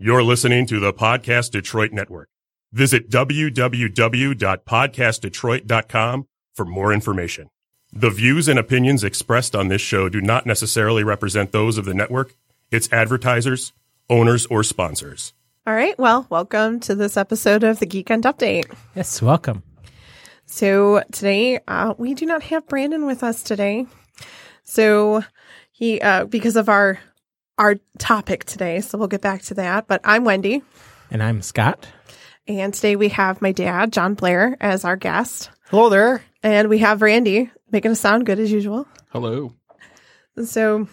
You're listening to the Podcast Detroit Network. Visit www.podcastdetroit.com for more information. The views and opinions expressed on this show do not necessarily represent those of the network, its advertisers, owners, or sponsors. All right. Well, welcome to this episode of the Geekend Update. Yes, welcome. So today, uh, we do not have Brandon with us today. So he, uh, because of our, our topic today. So we'll get back to that. But I'm Wendy. And I'm Scott. And today we have my dad, John Blair, as our guest. Hello there. And we have Randy making us sound good as usual. Hello. So,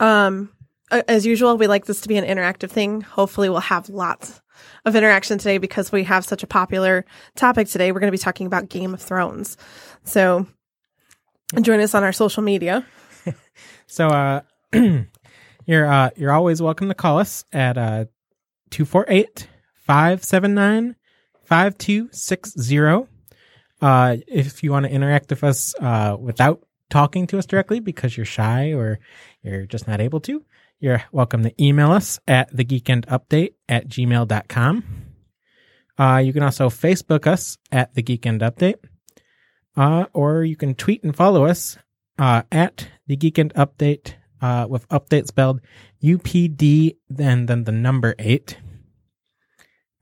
um, as usual, we like this to be an interactive thing. Hopefully, we'll have lots of interaction today because we have such a popular topic today. We're going to be talking about Game of Thrones. So, join us on our social media. So uh you're uh you're always welcome to call us at uh 248-579-5260. Uh if you want to interact with us uh without talking to us directly because you're shy or you're just not able to, you're welcome to email us at thegeekendupdate at gmail.com. Uh you can also Facebook us at the Geekend Update. Uh, or you can tweet and follow us uh, at the Geekend Update uh, with update spelled UPD, then then the number eight.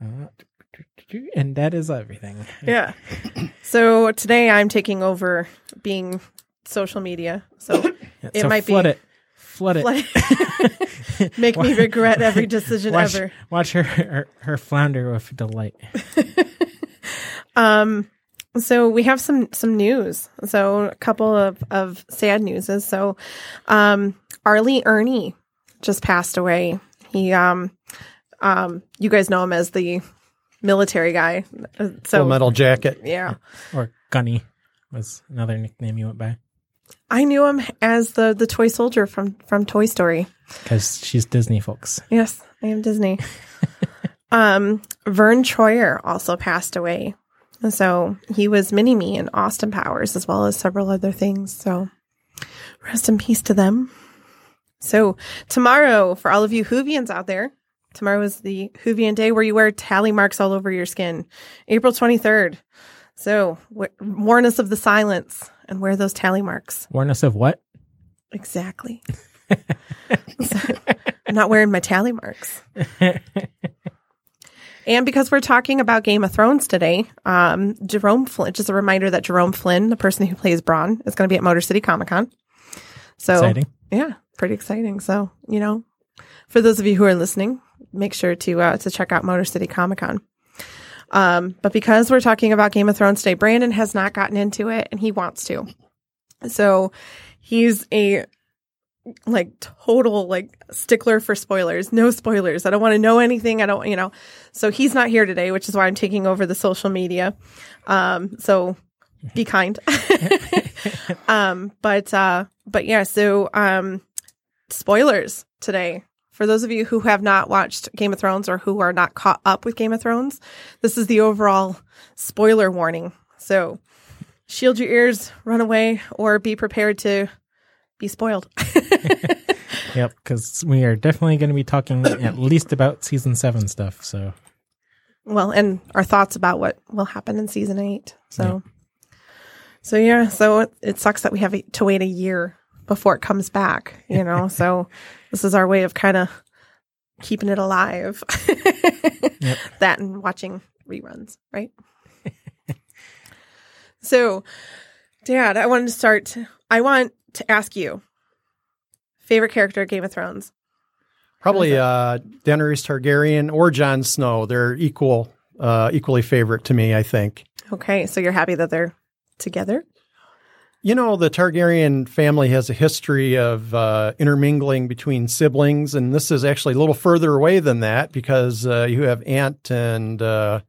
Uh, and that is everything. Yeah. so, today I'm taking over being social media. So, Yeah, It so might be- flood it, flood it. like, make me regret every decision watch, ever. Watch her, her her flounder with delight. Um, so we have some some news. So a couple of of sad newses. So, um, R. Lee Ermey just passed away. He um um you guys know him as the military guy. Uh, So Full metal jacket. yeah, Or Gunny was another nickname you went by I knew him as the the toy soldier from from Toy Story. because she's Disney folks. Yes, I am Disney. um, Vern Troyer also passed away. And So he was Mini Me in Austin Powers as well as several other things. So rest in peace to them. So tomorrow, for all of you Whovians out there, tomorrow is the Whovian day where you wear tally marks all over your skin. April 23rd. So w- warn us of the silence and wear those tally marks. Warn us of what? Exactly. So, I'm not wearing my tally marks. And because we're talking about Game of Thrones today, um, Jerome Flynn, just a reminder that Jerome Flynn, the person who plays Bronn, is going to be at Motor City Comic Con. So, Exciting. yeah, pretty exciting. So, you know, for those of you who are listening, make sure to uh, to check out Motor City Comic Con. Um, but because we're talking about Game of Thrones today, Brandon has not gotten into it, and he wants to. So, he's a like total like stickler for spoilers. No spoilers. I don't want to know anything. I don't, you know. So he's not here today, which is why I'm taking over the social media. Um, so be kind. um, but uh, but yeah. So um, spoilers today. For those of you who have not watched Game of Thrones or who are not caught up with Game of Thrones, this is the overall spoiler warning. So shield your ears, run away, or be prepared to be spoiled. Yep, because we are definitely going to be talking at least about season seven stuff. So well, and our thoughts about what will happen in season eight. So, so yeah, so it, it sucks that we have to wait a year before it comes back, you know? so this is our way of kind of keeping it alive. That and watching reruns, right? so, Dad, I wanted to start. I want to ask you favorite character of Game of Thrones. Probably uh, Daenerys Targaryen or Jon Snow. They're equal, uh, equally favorite to me. I think. Okay, so you're happy that they're together? You know, the Targaryen family has a history of uh, intermingling between siblings, and this is actually a little further away than that because uh, you have aunt and uh,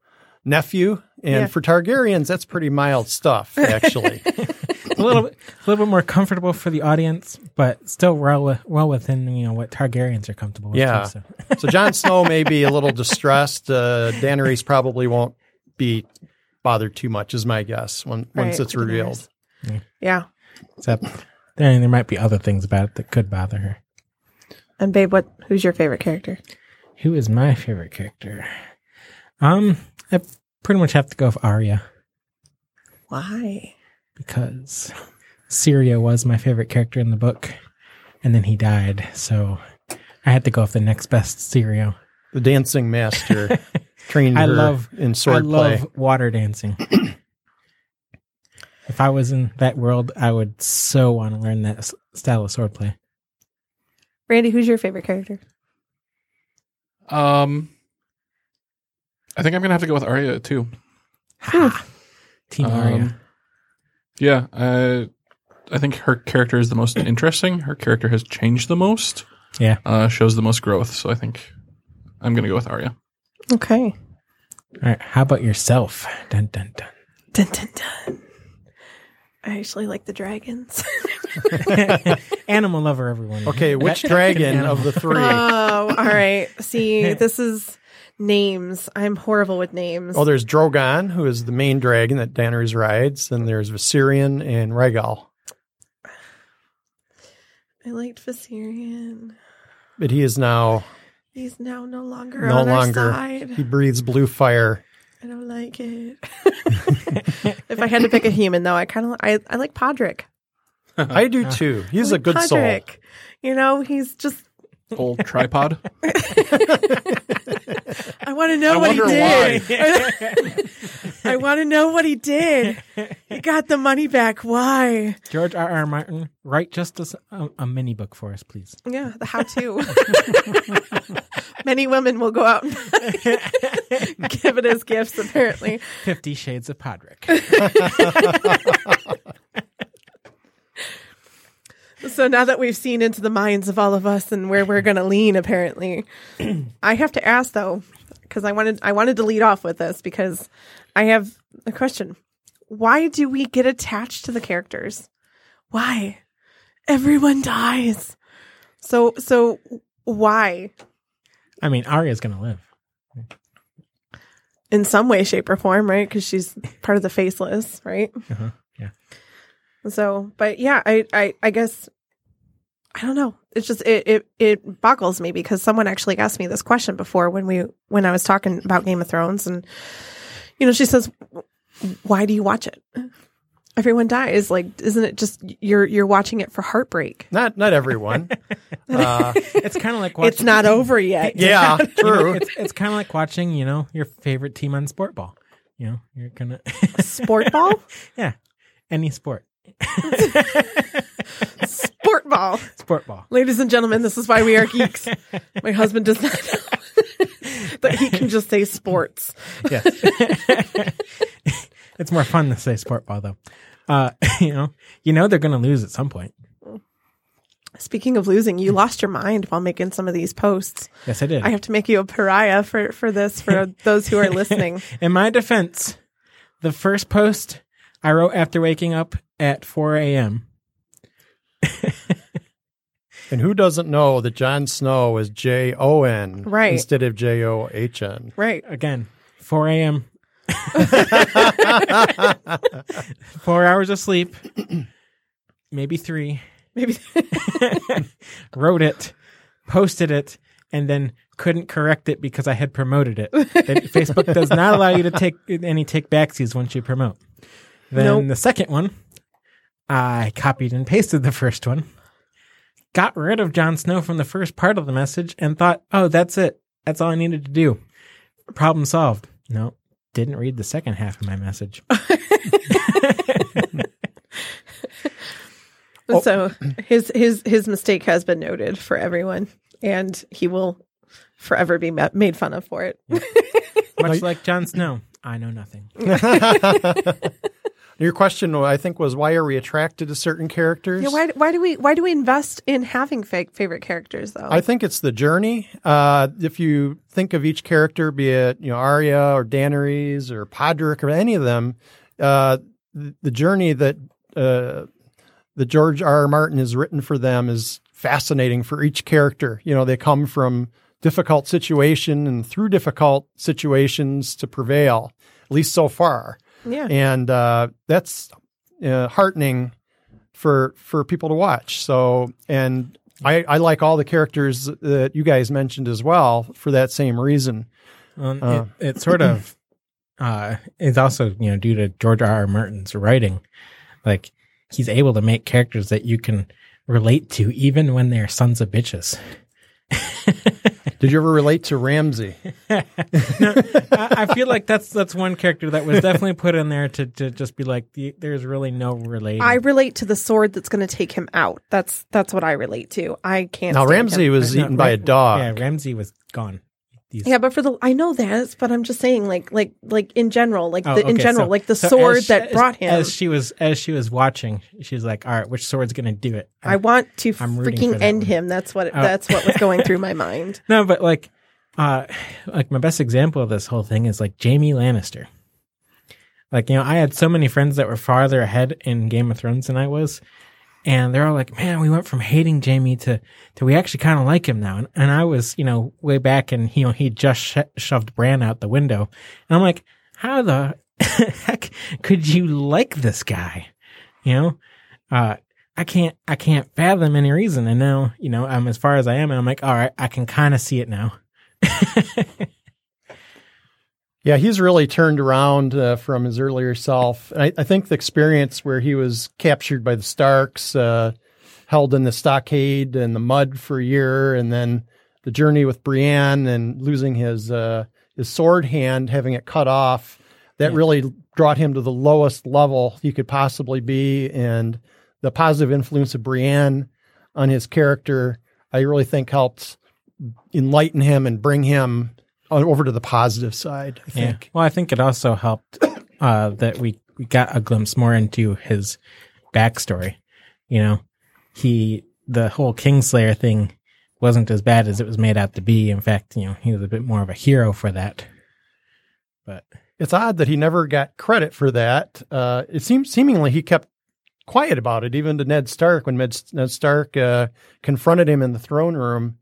nephew. And Yeah. for Targaryens, that's pretty mild stuff, actually. a little bit, a little bit more comfortable for the audience, but still well, well within you know what Targaryens are comfortable with. Yeah. too, so. so Jon Snow may be a little distressed. Uh, Daenerys probably won't be bothered too much, is my guess, when, once it's revealed. Daenerys. Yeah. Except then there might be other things about it that could bother her. And babe, what who's your favorite character? Who is my favorite character? Um, I pretty much have to go with Arya Why? because Syrio was my favorite character in the book, and then he died, so I had to go with the next best Syrio. The dancing master trained I her love- in I sword love play. water dancing. if I was in that world, I would so want to learn that style of swordplay. Randy, who's your favorite character? Um, I think I'm gonna have to go with Arya too. Team Um, Arya. Yeah, I I think her character is the most interesting. Her character has changed the most. Yeah. uh, shows the most growth. So I think I'm gonna go with Arya. Okay. All right, how about yourself? Dun dun dun Dun, dun, dun. I actually like the dragons. Animal lover, everyone. Okay, which That- dragon of the three? oh, all right. See, this is names. I'm horrible with names. Oh, there's Drogon, who is the main dragon that Daenerys rides. Then there's Viserion and Rhaegal. I liked Viserion. But he is now He's now no longer no on longer. our side. He breathes blue fire. I don't like it. if I had to pick a human, though, I kind of I, I like Podrick. I do too. He's I a like good soul. Podrick. You know, he's just. Old tripod. I want to know I what he did. I want to know what he did. He got the money back. Why? George R. R. Martin, write just a mini book for us, please. Yeah, the how to. Many women will go out and give it as gifts, apparently. Fifty Shades of Podrick. So now that we've seen into the minds of all of us and where we're going to lean, apparently, I have to ask though, because I wanted I wanted to lead off with this because I have a question. Why do we get attached to the characters? Why? Everyone dies. So so why? I mean, Arya's gonna live. In some way, shape, or form, right? Because she's part of the faceless, right? Uh-huh, yeah. So, but yeah, I, I, I guess I don't know. It's just it, it, it boggles me because someone actually asked me this question before when we when I was talking about Game of Thrones, and you know, she says, "Why do you watch it? Everyone dies. Like, isn't it just you're you're watching it for heartbreak? Not not everyone. uh, It's kind of like watching. It's not over yet. yeah, true. it's it's kind of like watching, you know, your favorite team on sport ball. You know, you're gonna Sport ball, yeah, any sport, sport ball." sport ball. Ladies and gentlemen, this is why we are geeks. My husband does not know that he can just say sports. Yes, it's more fun to say sport ball though. Uh, you know, you know they're gonna lose at some point. Speaking of losing, you lost your mind while making some of these posts. Yes, I did. I have to make you a pariah for, for this for those who are listening. In my defense, the first post I wrote after waking up at 4 a.m. And who doesn't know that Jon Snow is J O N Right. instead of J O H N? Right. Again, 4 a.m. Four hours of sleep, maybe three. Maybe wrote it, posted it, and then couldn't correct it because I had promoted it. Facebook does not allow you to take any take backsies once you promote. Then Nope. the second one, I copied and pasted the first one, got rid of Jon Snow from the first part of the message, and thought, oh, that's it. That's all I needed to do. Problem solved. No, didn't read the second half of my message. Oh. so his his his mistake has been noted for everyone, and he will forever be ma- made fun of for it. Much like Jon Snow, I know nothing. Your question, I think, was why are we attracted to certain characters? Yeah, why why do we why do we invest in having fake favorite characters though? I think it's the journey. Uh, if you think of each character, be it you know Arya or Daenerys or Podrick or any of them, uh, the, the journey that uh, the George R. R. Martin has written for them is fascinating for each character. You know, they come from difficult situation and through difficult situations to prevail. At least so far yeah. and uh, that's uh, heartening for for people to watch. So, and I, I like all the characters that you guys mentioned as well for that same reason. Um, Uh. it, it sort of uh, is also you know due to George R. R. Martin's writing, like he's able to make characters that you can relate to even when they're sons of bitches. Did you ever relate to Ramsay? I, I feel like that's that's one character that was definitely put in there to, to just be like the, there's really no relating. I relate to the sword that's going to take him out. That's that's what I relate to. I can't. Now stand Ramsay him. was No, eaten by a Ram- dog. Yeah, Ramsay was gone. These- Yeah, but for the I know that, but I'm just saying, like, like, like in general, like Oh, the, in okay, general, so- like the so sword as- that brought him. As she was as she was watching, she's like, "All right, which sword's gonna do it?" I want to I'm freaking end one. him. That's what Oh. that's what was going through my mind. No, but like, uh, like my best example of this whole thing is like Jaime Lannister. Like, you know, I had so many friends that were farther ahead in Game of Thrones than I was. And they're all like, man, we went from hating Jaime to, to we actually kind of like him now. And, and I was, you know, way back and, you know, he just sh- shoved Bran out the window. And I'm like, how the heck could you like this guy? You know, uh, I can't, I can't fathom any reason. And now, you know, I'm as far as I am, and I'm like, all right, I can kind of see it now. Yeah, he's really turned around uh, from his earlier self. And I, I think the experience where he was captured by the Starks, uh, held in the stockade and the mud for a year, and then the journey with Brienne and losing his uh, his sword hand, having it cut off, that Yeah. really brought him to the lowest level he could possibly be. And the positive influence of Brienne on his character, I really think helped enlighten him and bring him over to the positive side. I Yeah. think. Well, I think it also helped uh, that we, we got a glimpse more into his backstory. You know, he, the whole Kingslayer thing wasn't as bad as it was made out to be. In fact, you know, he was a bit more of a hero for that. But It's odd that he never got credit for that. Uh, it seems seemingly he kept quiet about it, even to Ned Stark when Ned, Ned Stark uh, confronted him in the throne room.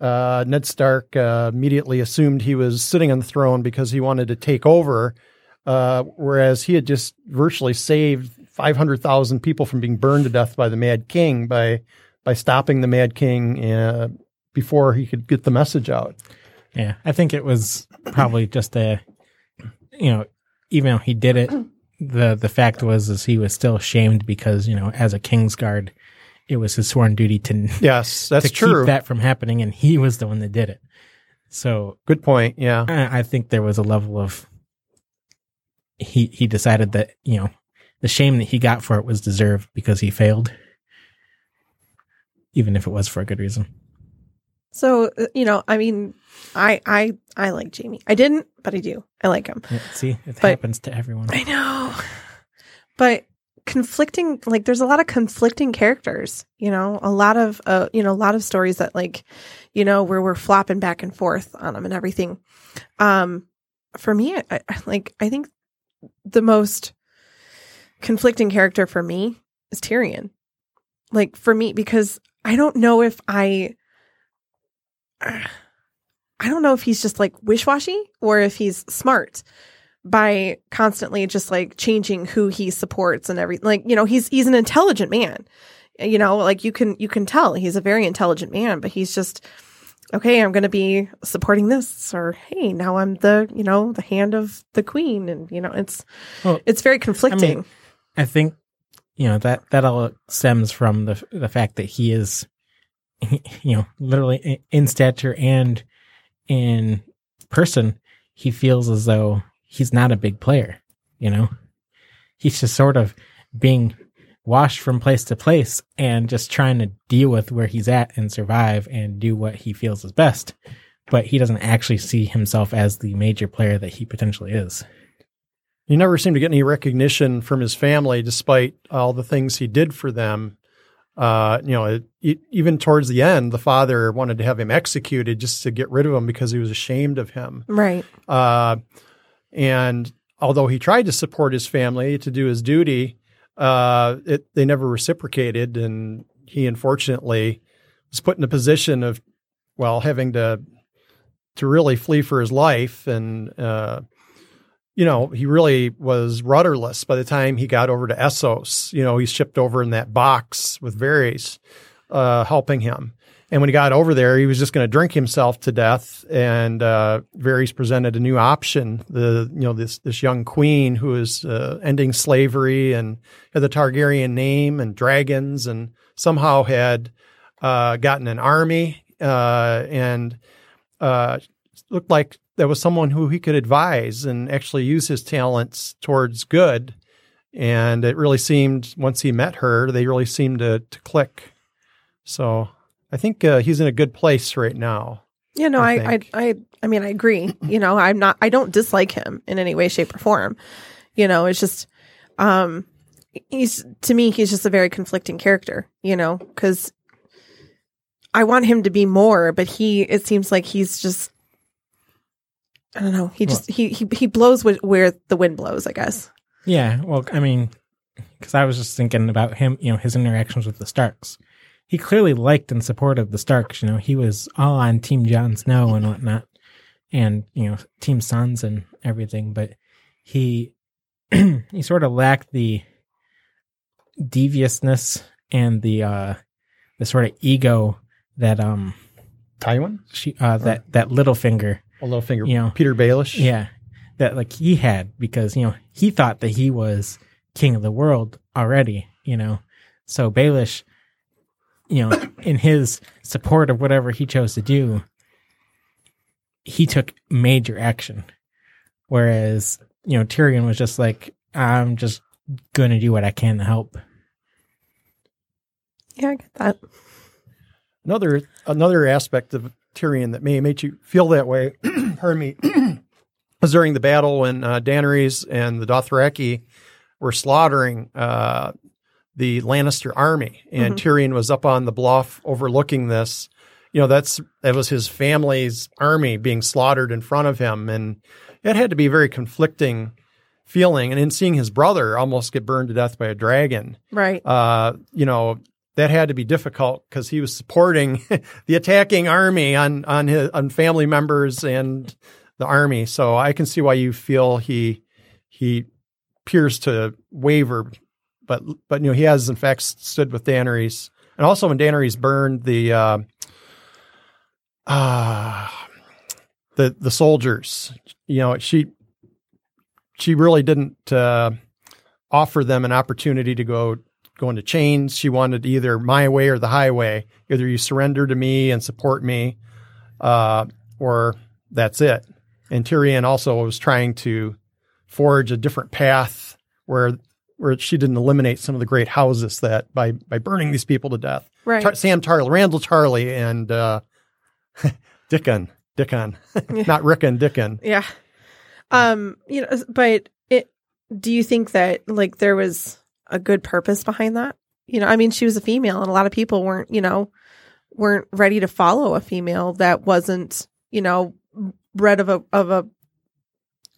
Uh, Ned Stark uh, immediately assumed he was sitting on the throne because he wanted to take over, uh, whereas he had just virtually saved 500,000 people from being burned to death by the Mad King by by stopping the Mad King uh, before he could get the message out. yeah, I think it was probably just a, you know, even though he did it, the, the fact was, is he was still shamed because, you know, as a Kingsguard, it was his sworn duty to, Yes, that's to true. keep that from happening, and he was the one that did it. So Good point. Yeah. I, I think there was a level of he he decided that you know the shame that he got for it was deserved because he failed, even if it was for a good reason. So uh, you know, I mean, I I I like Jaime. I didn't, but I do. I like him. Yeah, see, it But- happens to everyone. I know, but conflicting. Like, there's a lot of conflicting characters. You know, a lot of uh, you know, a lot of stories that like, you know, where we're flopping back and forth on them and everything. Um, for me, I, like. I think the most conflicting character for me is Tyrion. Like for me, because I don't know if I. I don't know if he's just like wish washy or if he's smart by constantly just like changing who he supports and everything. Like, you know, he's he's an intelligent man. You know, like you can you can tell he's a very intelligent man, but he's just okay, I'm going to be supporting this or hey, now I'm the, you know, the hand of the queen and you know, it's Well, it's very conflicting. I think you know that that all stems from the the fact that he is, you know, literally in stature and in person, he feels as though he's not a big player. You know, he's just sort of being washed from place to place and just trying to deal with where he's at and survive and do what he feels is best. But he doesn't actually see himself as the major player that he potentially is. He never seemed to get any recognition from his family, despite all the things he did for them. Uh, you know, it, it, even towards the end, the father wanted to have him executed just to get rid of him because he was ashamed of him. right. Uh, and although he tried to support his family to do his duty, uh, it, they never reciprocated, and he unfortunately was put in a position of, well, having to to really flee for his life, and uh, you know, he really was rudderless by the time he got over to Essos. You know, he's shipped over in that box with Varys. uh, helping him. And when he got over there, he was just going to drink himself to death. And uh, Varys presented a new option. The you know this this young queen who is uh, ending slavery and had the Targaryen name and dragons, and somehow had uh, gotten an army uh, and uh, looked like there was someone who he could advise and actually use his talents towards good. And it really seemed once he met her, they really seemed to to click. So I think uh, he's in a good place right now. Yeah, no, I I, I. I, mean, I agree. You know, I'm not, I don't dislike him in any way, shape, or form. You know, it's just, um, he's to me, he's just a very conflicting character. You know, because I want him to be more, but he, it seems like he's just, I don't know. He just he he he blows wh- where the wind blows. I guess. Yeah, well, I mean, because I was just thinking about him, you know, his interactions with the Starks. He clearly liked and supported the Starks. You know, he was all on Team Jon Snow and whatnot, and you know, Team Sons and everything. But he he sort of lacked the deviousness and the uh the sort of ego that um Tywin, she uh that that Littlefinger a little finger, You know, Petyr Baelish. yeah, that like he had because you know he thought that he was king of the world already. You know, so Baelish, you know, in his support of whatever he chose to do, he took major action, whereas you know Tyrion was just like, I'm just gonna do what I can to help. Yeah, I get that. Another another aspect of Tyrion that may make you feel that way, pardon me, was during the battle when uh, Daenerys and the Dothraki were slaughtering uh, the Lannister army, and Tyrion was up on the bluff overlooking this. You know, that's that was his family's army being slaughtered in front of him, and it had to be a very conflicting feeling. And in seeing his brother almost get burned to death by a dragon, Right. uh, you know, that had to be difficult because he was supporting the attacking army on on his on family members and the army. So I can see why you feel he he appears to waver, but but you know he has in fact stood with Daenerys, and also when Daenerys burned the uh, uh, the the soldiers, you know she she really didn't uh, offer them an opportunity to go go into chains. She wanted either my way or the highway. Either you surrender to me and support me, uh, or that's it. And Tyrion also was trying to forge a different path where where she didn't eliminate some of the great houses that by by burning these people to death. Right. Tar- Sam Tarly, Randyll Tarly, and uh, Dickon, Dickon, not Rickon, Dickon. Yeah. Um, you know, but it do you think that like there was a good purpose behind that? You know, I mean, she was a female and a lot of people weren't, you know, weren't ready to follow a female that wasn't, you know, bred of a of a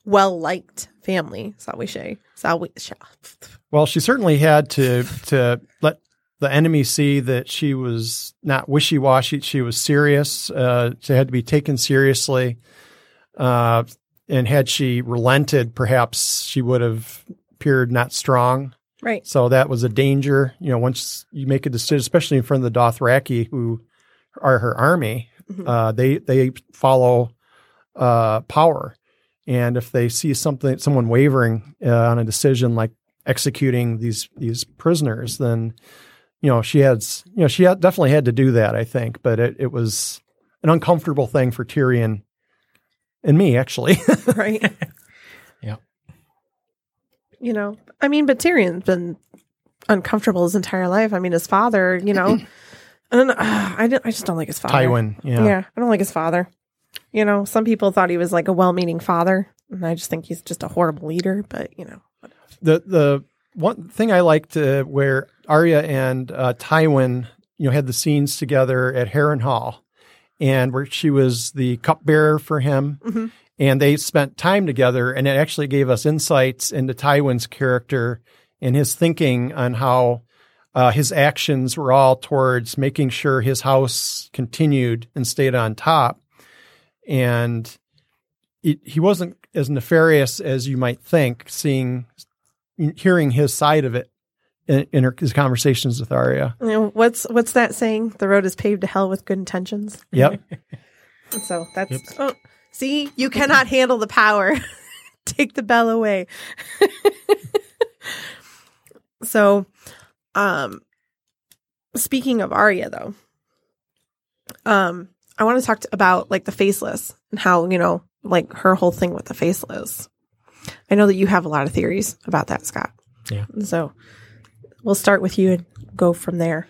well liked family, shall we say. Shall we shall Well, she certainly had to to let the enemy see that she was not wishy washy. She was serious. Uh, she had to be taken seriously. Uh, and had she relented, perhaps she would have appeared not strong. Right. So that was a danger. You know, once you make a decision, especially in front of the Dothraki, who are her army, Mhm. uh, they they follow uh, power, and if they see something, someone wavering uh, on a decision like executing these these prisoners, then you know she has you know she had, definitely had to do that. I think, but it it was an uncomfortable thing for Tyrion and me actually. right. yeah. You know, I mean, but Tyrion's been uncomfortable his entire life. I mean, his father, you know, I don't. I, don't, I just don't like his father. Tywin, yeah. Yeah. I don't like his father. You know, some people thought he was like a well meaning father. And I just think he's just a horrible leader, but you know, the the one thing I liked uh, where Arya and uh, Tywin, you know, had the scenes together at Harrenhal, and where she was the cupbearer for him, Mhm. and they spent time together, and it actually gave us insights into Tywin's character and his thinking on how uh, his actions were all towards making sure his house continued and stayed on top, and it, he wasn't as nefarious as you might think, seeing hearing his side of it in, in her, his conversations with Arya. What's what's that saying? The road is paved to hell with good intentions. Yep. So that's oh, see, you cannot handle the power. Take the bell away. so, um, speaking of Arya, though, um, I want to talk about like the faceless and how you know, like her whole thing with the faceless. I know that you have a lot of theories about that, Scott. Yeah. So we'll start with you and go from there.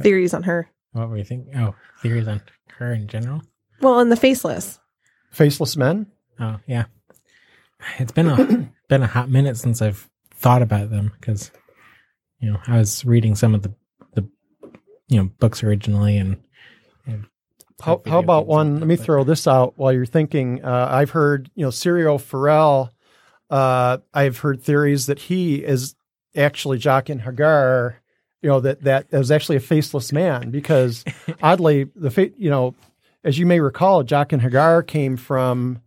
Theories on her. What were you thinking? Oh, theories on her in general? Well, and the faceless. Faceless men. Oh, yeah. It's been a been a hot minute since I've thought about them because you know I was reading some of the the you know books originally and, and How, how about one? and Let me stuff, throw this out while you're thinking. Uh, I've heard, you know, Syrio Forel. Uh, I've heard theories that he is actually Jaqen H'ghar. You know that that was actually a faceless man because oddly the fa- you know as you may recall, Jaqen H'ghar came from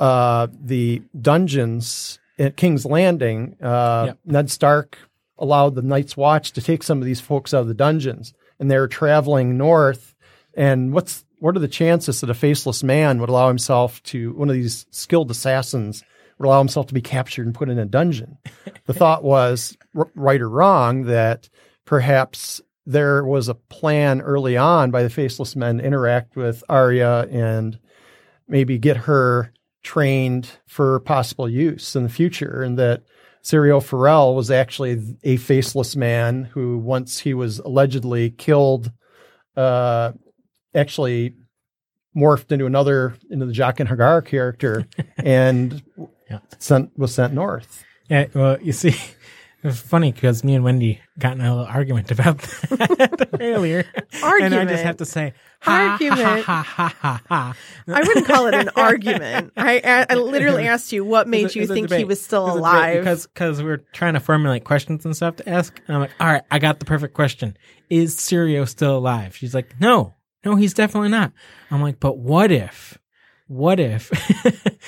uh, the dungeons at King's Landing. Uh, Yep. Ned Stark allowed the Night's Watch to take some of these folks out of the dungeons, and they were traveling north. And what's what are the chances that a faceless man would allow himself to one of these skilled assassins would allow himself to be captured and put in a dungeon? the thought was, r- right or wrong, that perhaps there was a plan early on by the faceless men to interact with Arya and maybe get her trained for possible use in the future, and that Syrio Forel was actually a faceless man who, once he was allegedly killed, uh, actually morphed into another into the Jaqen H'ghar character and Yeah. sent was sent north. Yeah, well, you see, it was funny because me and Wendy got in a little argument about that earlier. Argument. and I just have to say, ha, Argument. Ha, ha, ha, ha, ha. I wouldn't call it an argument. I, I, I literally asked you what made It's a- you it's think he was still It's alive. because because we're trying to formulate questions and stuff to ask. And I'm like, all right, I got the perfect question. Is Syrio still alive? She's like, no, no, he's definitely not. I'm like, but what if, what if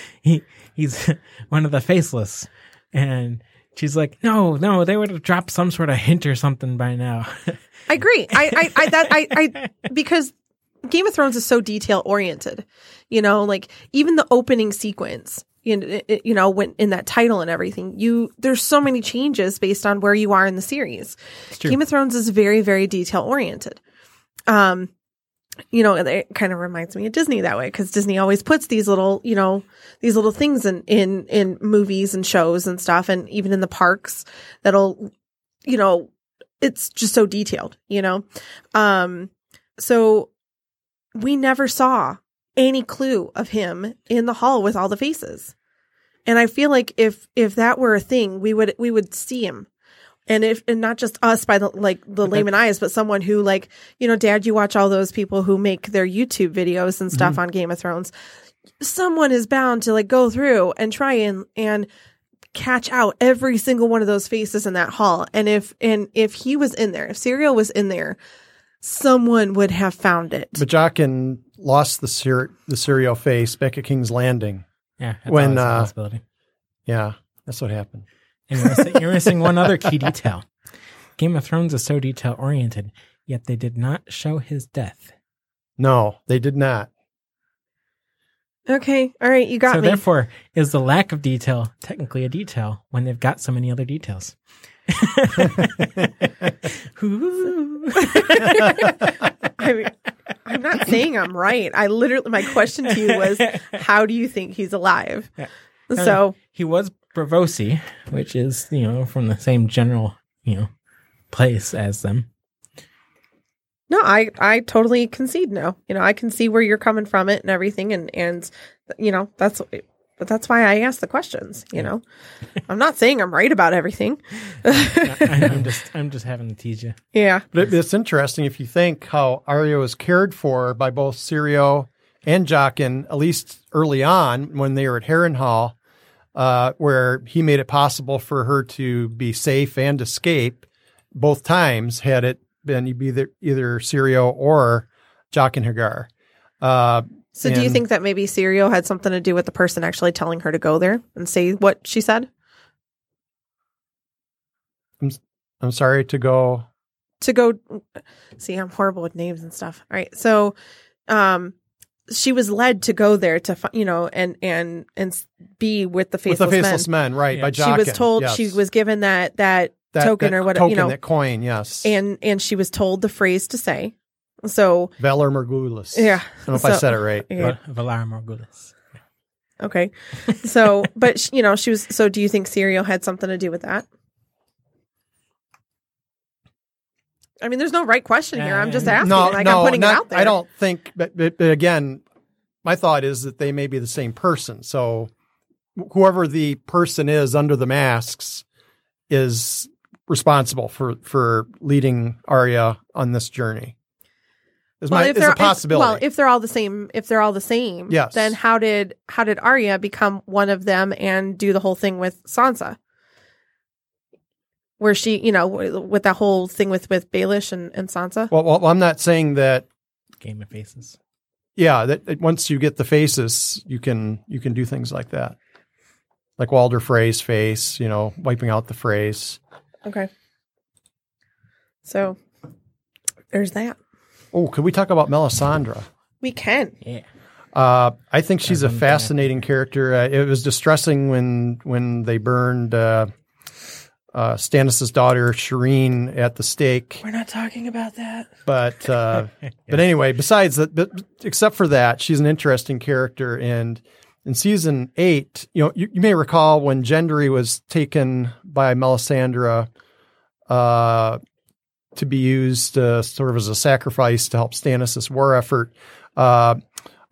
he he's one of the faceless? And she's like, no, no, they would have dropped some sort of hint or something by now. I agree. I, I, I, that, I, I, because Game of Thrones is so detail oriented, you know, like even the opening sequence, you know, it- it- you know, when in that title and everything, you, there's so many changes based on where you are in the series. Game of Thrones is very, very detail oriented. Um, you know, it kind of reminds me of Disney that way because Disney always puts these little, you know, these little things in, in, in movies and shows and stuff. And even in the parks that'll, you know, it's just so detailed, you know? Um, so we never saw any clue of him in the hall with all the faces. And I feel like if, if that were a thing, we would, we would see him. And if, and not just us by the, like the layman eyes, but someone who like, you know, dad, you watch all those people who make their YouTube videos and stuff on Game of Thrones. Someone is bound to like go through and try and, and catch out every single one of those faces in that hall. And if, and if he was in there, if Syrio was in there, someone would have found it. But Jaqen lost the ser- the Syrio face back at King's Landing. yeah, that's When, uh, possibility. Yeah, that's what happened. And you're missing, you're missing one other key detail. Game of Thrones is so detail oriented, yet they did not show his death. No, they did not. Okay. All right. You got so me. therefore, is the lack of detail technically a detail when they've got so many other details? I mean, I'm not saying I'm right. I literally, my question to you was, how do you think he's alive? So, he was Braavosi, which is you know from the same general you know place as them. no, I, I totally concede no. You know, I can see where you're coming from it and everything. And, and, you know, that's, but that's why I ask the questions, you know, I'm not saying I'm right about everything. I, I'm just I'm just having to tease you. yeah. But it's interesting if you think how Arya was cared for by both Syrio and Jaqen, at least early on when they were at Harrenhal, uh, where he made it possible for her to be safe and escape both times had it been either, either Syrio or Jaqen H'ghar. Uh, So do you think that maybe Syrio had something to do with the person actually telling her to go there and say what she said? I'm sorry to go. to go see i'm horrible with names and stuff all right so um she was led to go there to fi- you know and and and be with the faceless, With faceless, the faceless men, men, right? Yeah. By she was told yes. she was given that that, that, token that or whatever you know that coin, yes. and and she was told the phrase to say so Valar Morghulis. yeah I don't know if I said it right. yeah. Valar Morghulis. okay so but you know she was so do you think Syrio had something to do with that I mean, there's no right question here. I'm just asking. no, like no, I'm putting not, it out there. I don't think, but, but, but again, my thought is that they may be the same person. So whoever the person is under the masks is responsible for for leading Arya on this journey. Is my if is they're a if- possibility. well, if they're all the same, if they're all the same, Yes. then how did how did Arya become one of them and do the whole thing with Sansa? Where she, you know, with that whole thing with with Baelish and, and Sansa. well, well, I'm not saying that. Game of Faces. Yeah, that, that once you get the faces, you can you can do things like that, like Walder Frey's face. You know, wiping out the Freys. Okay. So there's that. Oh, could we talk about Melisandre? We can. Yeah. Uh, I think she's a fascinating character. Uh, it was distressing when when they burned uh, uh, Stannis' daughter Shireen at the stake. We're not talking about that. But uh, but anyway, besides that, but except for that, she's an interesting character. And in season eight, you know, you, you may recall when Gendry was taken by Melisandre uh, to be used uh, sort of as a sacrifice to help Stannis' war effort. Uh,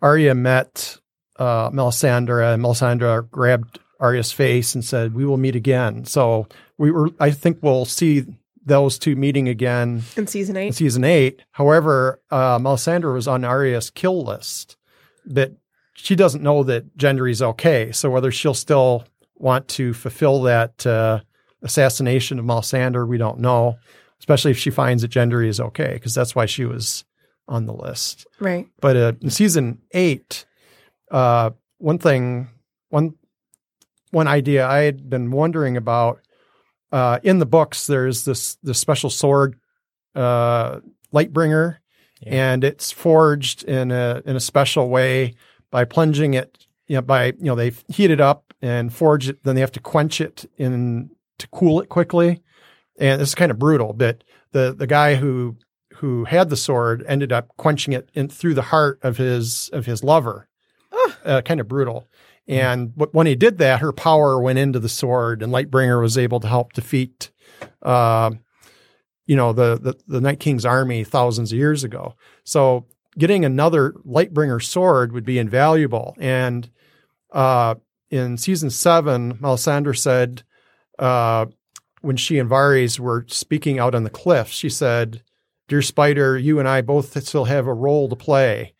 Arya met uh, Melisandre, and Melisandre grabbed Arya's face and said, "We will meet again." So we were. I think we'll see those two meeting again In season eight. in season eight. However, uh, Melisandre was on Arya's kill list, but she doesn't know that Gendry's okay. So whether she'll still want to fulfill that uh, assassination of Melisandre, we don't know. Especially if she finds that Gendry is okay, because that's why she was on the list. Right. But uh, in season eight, uh, one thing, one one idea I had been wondering about uh, in the books, there's this this special sword, uh, Lightbringer, Yeah. and it's forged in a in a special way by plunging it. You know, by you know they heat it up and forge it, then they have to quench it in to cool it quickly, and it's kind of brutal. But the the guy who who had the sword ended up quenching it in through the heart of his of his lover. Uh, kind of brutal. And wh- when he did that, her power went into the sword, and Lightbringer was able to help defeat, uh, you know, the, the the Night King's army thousands of years ago. So getting another Lightbringer sword would be invaluable. And uh, in season seven, Melisandre said uh, when she and Varys were speaking out on the cliffs, she said, "Dear Spider, you and I both still have a role to play."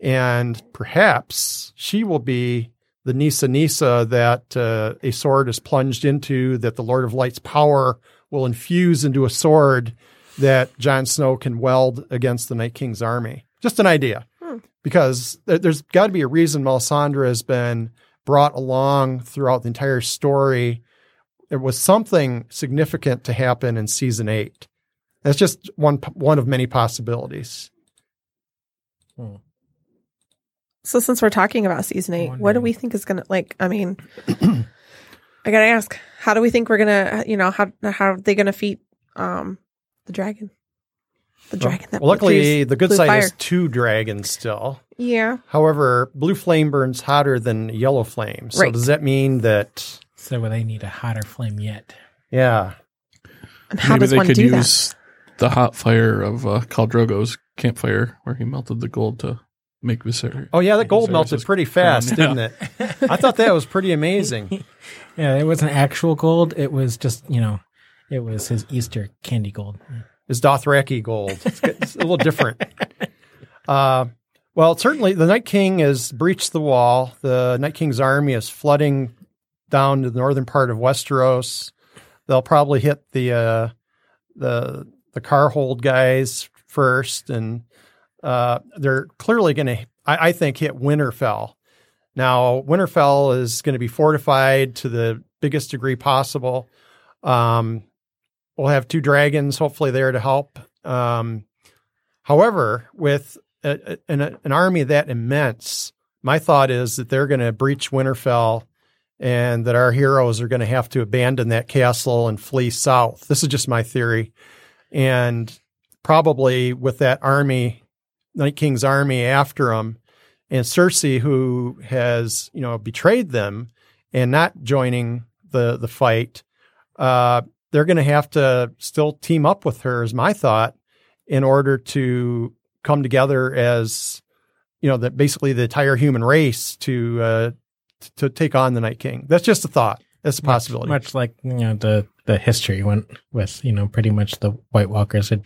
And perhaps she will be the Nissa Nissa that uh, a sword is plunged into, that the Lord of Light's power will infuse into a sword that Jon Snow can weld against the Night King's army. Just an idea. Because there- there's got to be a reason Melisandre has been brought along throughout the entire story. There was something significant to happen in season eight. That's just one one of many possibilities. So since we're talking about season eight, what do we think is gonna like? I mean, I gotta ask, how do we think we're gonna, you know, how how are they gonna feed um the dragon? The dragon that Well, luckily, the good side fire. is two dragons still. yeah. However, blue flame burns hotter than yellow flame. So Right. does that mean that? So will they need a hotter flame yet? Yeah. And how Maybe does they one could do that? use the hot fire of uh, Khal Drogo's campfire, where he melted the gold to make Viserys. Oh yeah, that gold Viserys' melted pretty fast, crown, didn't it? I thought that was pretty amazing. Yeah, it wasn't actual gold. It was just, you know, it was his Easter candy gold. It's Dothraki gold. It's, it's a little different. Uh, well, certainly the Night King has breached the wall. The Night King's army is flooding down to the northern part of Westeros. They'll probably hit the uh, the the Karhold guys first, and uh, they're clearly going to, I, think, hit Winterfell. Now, Winterfell is going to be fortified to the biggest degree possible. Um, we'll have two dragons hopefully there to help. Um, however, with a, a- an, an army that immense, my thought is that they're going to breach Winterfell and that our heroes are going to have to abandon that castle and flee south. This is just my theory. And probably with that army, Night King's army after him. and Cersei, who has, you know, betrayed them and not joining the, the fight, uh, they're going to have to still team up with her, is my thought, in order to come together as, you know, that basically the entire human race to uh, to take on the Night King. That's just a thought. That's a possibility. Much like you know the the history went with you know pretty much the White Walkers had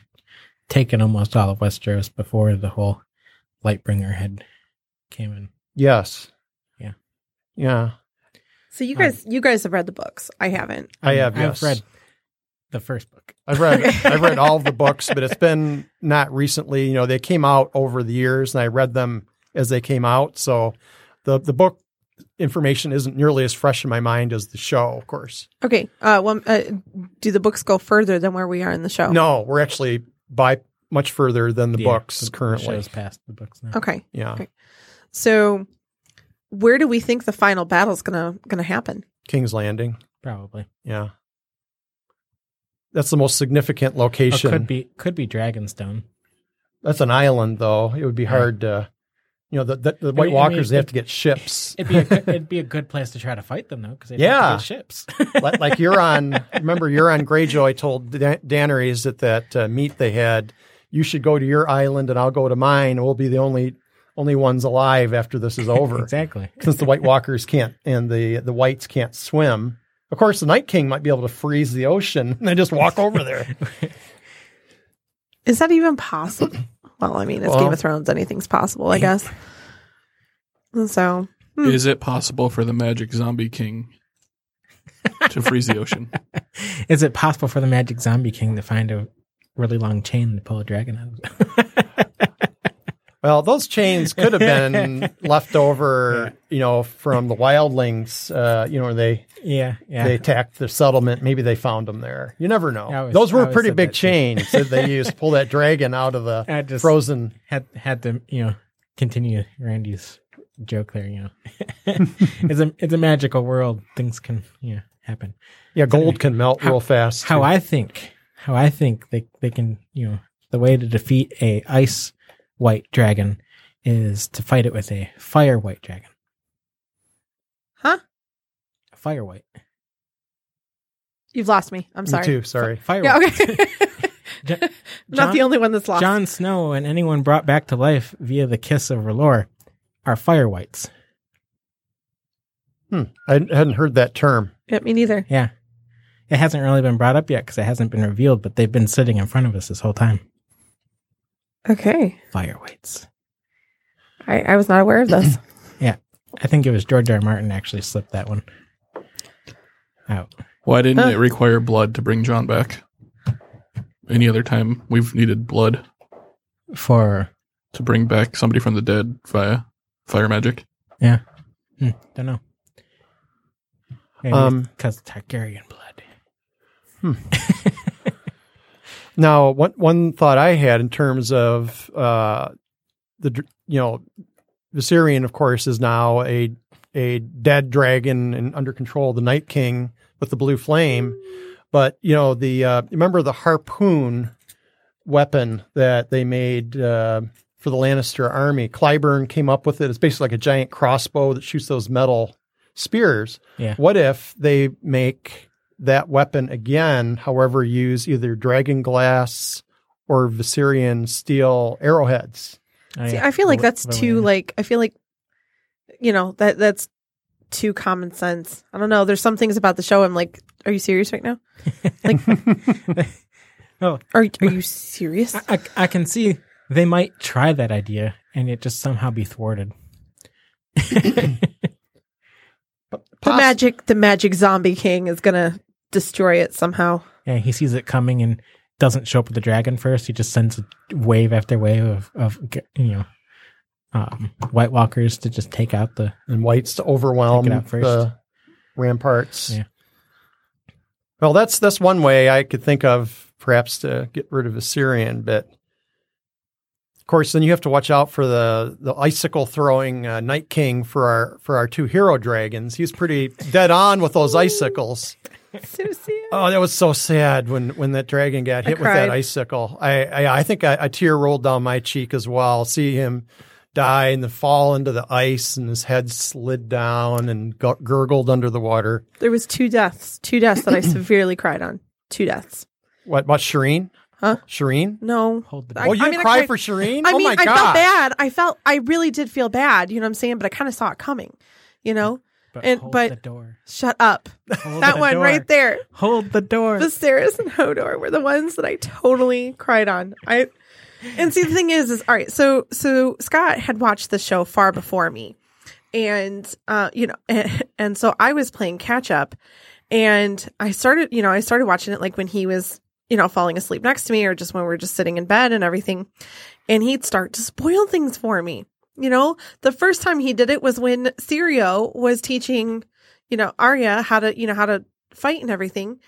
taken almost all of Westeros before the whole Lightbringer had came in. Yes. Yeah. Yeah. So you guys, you guys have read the books. I haven't. I have. I've read the first book. I've read I've read all of the books, but it's been not recently. You know, they came out over the years, and I read them as they came out. So the the book information isn't nearly as fresh in my mind as the show, of course. Okay. Uh, well, uh, do the books go further than where we are in the show? No, we're actually by much further than the Yeah, books the- the currently. show's past the books now. Okay. yeah, Okay. So, where do we think the final battle's gonna gonna happen? King's Landing. Probably. Yeah, that's the most significant Or location. Oh, could be could be Dragonstone. That's an island, though. It would be hard to, you know, the the, the White mean- I Walkers mean, they have to get ships. It'd be a good, it'd be a good place to try to fight them though because they Yeah. get ships. like, like Euron, remember Euron Greyjoy told Dan- Daenerys at that uh, meet they had, you should go to your island and I'll go to mine. We'll be the only only ones alive after this is over. exactly. Since the White Walkers can't and the the Whites can't swim. Of course, the Night King might be able to freeze the ocean and then just walk over there. Is that even possible? Well, I mean, it's Well- Game of Thrones. Anything's possible, I guess. And So, Hmm. Is it possible for the magic zombie king to freeze the ocean? Is it possible for the Magic Zombie King to find a really long chain to pull a dragon out of? Well, those chains could have been left over, you know, from the wildlings. Uh, you know, where they yeah, yeah. they attacked the settlement. Maybe they found them there. You never know. Always- Those were pretty big chains that they used to pull that dragon out of the frozen. had had to you know continue Randy's joke there. You know, it's a it's a magical world. Things can you know happen. Yeah, gold can melt How- real fast. How too. I think, how I think they they can you know the way to defeat a ice white dragon is to fight it with a fire white dragon. Huh? Fire white. you've lost me. I'm Me sorry. too. Sorry. Fire Yeah, white. okay. Jo- Not the only one that's lost. Jon Snow and anyone brought back to life via the kiss of R'hllor are fire whites. Hmm. I hadn't heard that term. Yeah, me neither. Yeah. It hasn't really been brought up yet because it hasn't been revealed, but they've been sitting in front of us this whole time. Okay. Fire whites. I, I was not aware of this. Yeah. I think it was George R. R. Martin actually slipped that one out. Why didn't Huh. it require blood to bring Jon back? Any other time we've needed blood For to bring back somebody from the dead via fire magic? Yeah, hmm, don't know. Maybe Um, because Targaryen blood. Now, one one thought I had in terms of uh, the dr- you know Viserion, of course, is now a a dead dragon and under control of the Night King with the blue flame. But you know the uh, remember the harpoon weapon that they made uh, for the Lannister army. Qyburn came up with it. It's basically like a giant crossbow that shoots those metal spears. Yeah. What if they make that weapon again, however, use either dragon glass or Valyrian steel arrowheads? Oh, See. I feel like that's too like I feel like you know that that's too common sense. I don't know. There's some things about the show. I'm like, are you serious right now? Like, Oh, are are you serious? I, I, I can see they might try that idea and it just somehow be thwarted. The magic, the magic zombie king is gonna destroy it somehow. Yeah, he sees it coming and doesn't show up with the dragon first. He just sends a wave after wave of, of you know, um, White Walkers to just take out the. and whites to overwhelm Take it out first. the ramparts. Yeah. Well, that's that's one way I could think of perhaps to get rid of Viserion, but of course, then you have to watch out for the the icicle throwing uh, Night King for our for our two hero dragons. He's pretty dead on with those icicles. So sad. Oh, that was so sad when when that dragon got hit with that icicle. I I, I think I, a tear rolled down my cheek as well. See him die and then fall into the ice, and his head slid down and gu- gurgled under the water. There was two deaths, two deaths that I severely cried on. Two deaths. What? What? Shireen? Huh? Shireen? No. Hold the I- oh, you I mean, I cried cried- for Shireen? I oh mean, my I god! felt bad. I felt, I really did feel bad. You know what I'm saying? But I kind of saw it coming. You know? But And- hold but- the door. Shut up. Hold that the one door. right there. Hold the door. The Viserys and Hodor were the ones that I totally cried on. I and see the thing is, is all right. So so Scott had watched the show far before me, and uh, you know, and, and so I was playing catch up, and I started, you know, I started watching it like when he was, you know, falling asleep next to me, or just when we were just sitting in bed and everything, and he'd start to spoil things for me. You know, the first time he did it was when Syrio was teaching, you know, Arya how to, you know, how to fight and everything.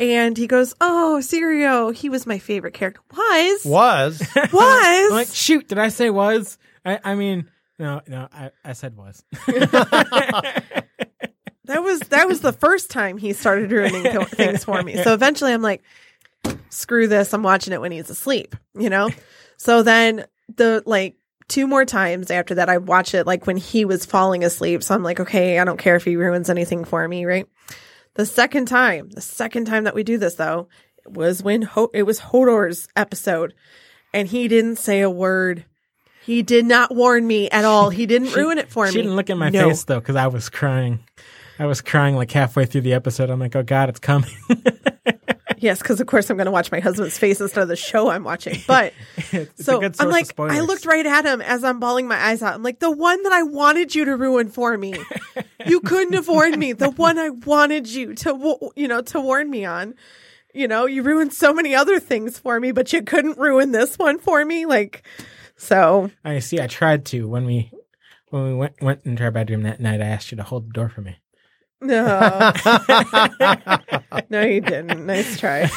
And he goes, "Oh, Syrio, he was my favorite character. Was Was was I'm like, shoot, did I say was? I, I mean, no, no, I, I said was. that was that was the first time he started ruining th- things for me. So eventually, I'm like, screw this. I'm watching it when he's asleep. You know. So then the like two more times after that, I watch it like when he was falling asleep. So I'm like, okay, I don't care if he ruins anything for me, right? The second time, the second time that we do this though, was when Ho- it was Hodor's episode, and he didn't say a word. He did not warn me at all. He didn't ruin it for she me. She didn't look in my No. face though, because I was crying. I was crying like halfway through the episode. I'm like, oh god, it's coming. Yes, because of course I'm going to watch my husband's face instead of the show I'm watching. But so I'm like. I looked right at him as I'm bawling my eyes out. I'm like, the one that I wanted you to ruin for me, you couldn't have warned me. The one I wanted you to, you know, to warn me on. You know, you ruined so many other things for me, but you couldn't ruin this one for me. Like, so I see. I tried to when we when we went went into our bedroom that night. I asked you to hold the door for me. No, no, you didn't. Nice try.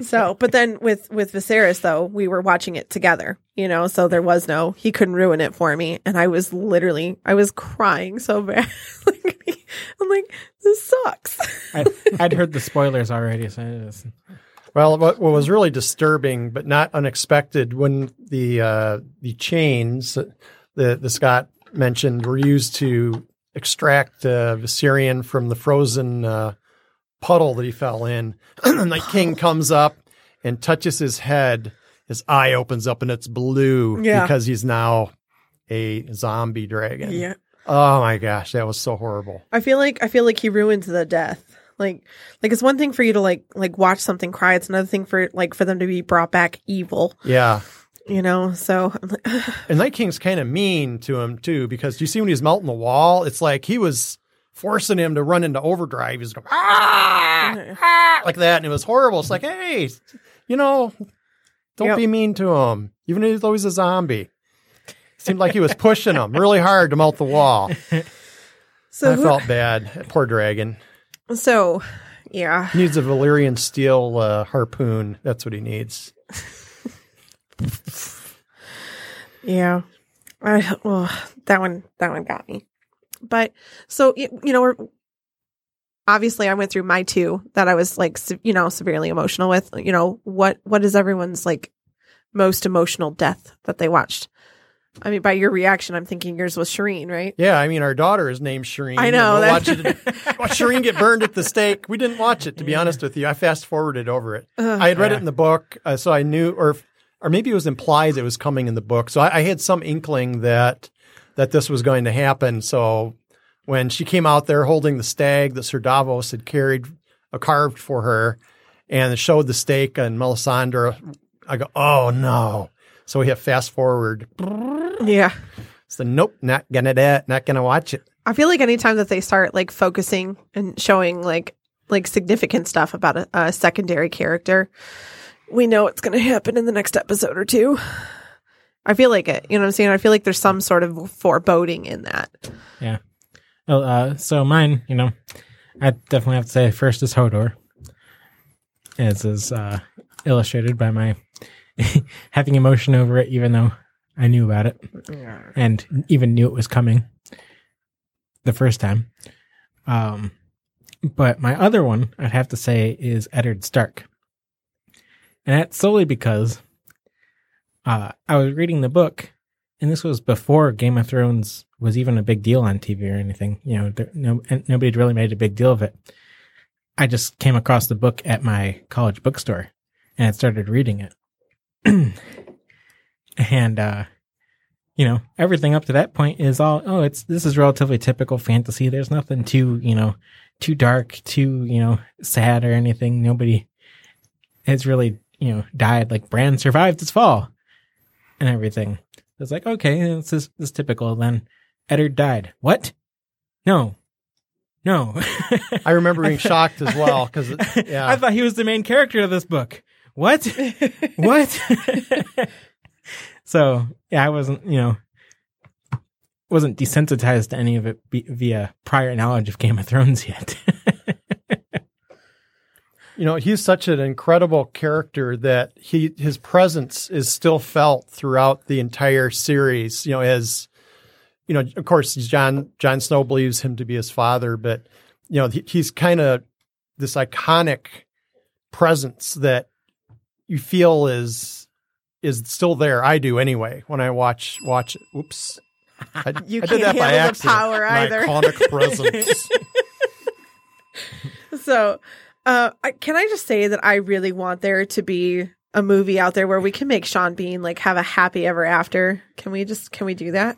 So, but then with with Viserys though, we were watching it together, you know, so there was no he couldn't ruin it for me, and I was literally I was crying so bad. like, I'm like, this sucks. I, I'd heard the spoilers already, so I just, Well, what, what was really disturbing, but not unexpected, when the uh, the chains that the Scott mentioned were used to extract uh, Viserion from the frozen uh, puddle that he fell in, and the king comes up and touches his head. His eye opens up and it's blue Yeah. because he's now a zombie dragon. Yeah. Oh my gosh, that was so horrible. I feel like I feel like he ruins the death. Like, like it's one thing for you to like like watch something cry. It's another thing for like for them to be brought back evil. Yeah. You know. So And Night King's kind of mean to him too, because you see when he's melting the wall, it's like he was forcing him to run into overdrive. He's going ah, ah, like that, and it was horrible. It's like, hey, you know, don't Yep. be mean to him, even though he's a zombie. Seemed like he was pushing him really hard to melt the wall. so I who- felt bad. Poor dragon. so yeah. He needs a Valyrian steel uh, harpoon. That's what he needs. Yeah. I well, that one that one got me. But so y- you know, we're obviously I went through my two that I was like you know, severely emotional with. You know, what what is everyone's like most emotional death that they watched? I mean, by your reaction, I'm thinking yours was Shireen, right? Yeah, I mean, our daughter is named Shireen. I know, and We'll watch, that- it, watch Shireen get burned at the stake. We didn't watch it, to be honest with you. I fast forwarded over it. Ugh. I had read Yeah. it in the book, uh, so I knew, or or maybe it was implied it was coming in the book. So I, I had some inkling that that this was going to happen. So when she came out there holding the stag that Sir Davos had carried, uh, carved for her, and showed the stake and Melisandre, I go, oh no. So we have fast forward. Yeah. So nope, not gonna that, not gonna watch it. I feel like anytime that they start like focusing and showing like like significant stuff about a, a secondary character, we know it's going to happen in the next episode or two. I feel like it. You know what I'm saying? I feel like there's some sort of foreboding in that. Yeah. Well, uh, so mine, you know, I definitely have to say first is Hodor. as is uh, illustrated by my having emotion over it, even though I knew about it and even knew it was coming the first time. Um, but my other one, I'd have to say, is Eddard Stark. And that's solely because uh, I was reading the book, and this was before Game of Thrones was even a big deal on TV or anything. You know, there, no, nobody really made a big deal of it. I just came across the book at my college bookstore and I started reading it. and, uh, you know, everything up to that point is all, oh, it's, this is relatively typical fantasy. There's nothing too, you know, too dark, too, you know, sad or anything. Nobody has really, you know, died. Like Bran survived his fall and everything. It's like, okay, this is, this is typical. Then Eddard died. What? No. No. I remember being shocked as well because yeah, I thought he was the main character of this book. What? what? so yeah, I wasn't, you know, wasn't desensitized to any of it be- via prior knowledge of Game of Thrones yet. You know he's such an incredible character that he his presence is still felt throughout the entire series. You know, as you know, of course, Jon Jon Snow believes him to be his father, but you know, he, he's kind of this iconic presence that you feel is is still there. I do anyway when I watch watch. it. Oops, I, You I did can't that by handle the accident. power either. iconic presence. So, uh, can I just say that I really want there to be a movie out there where we can make Sean Bean like have a happy ever after? Can we just can we do that?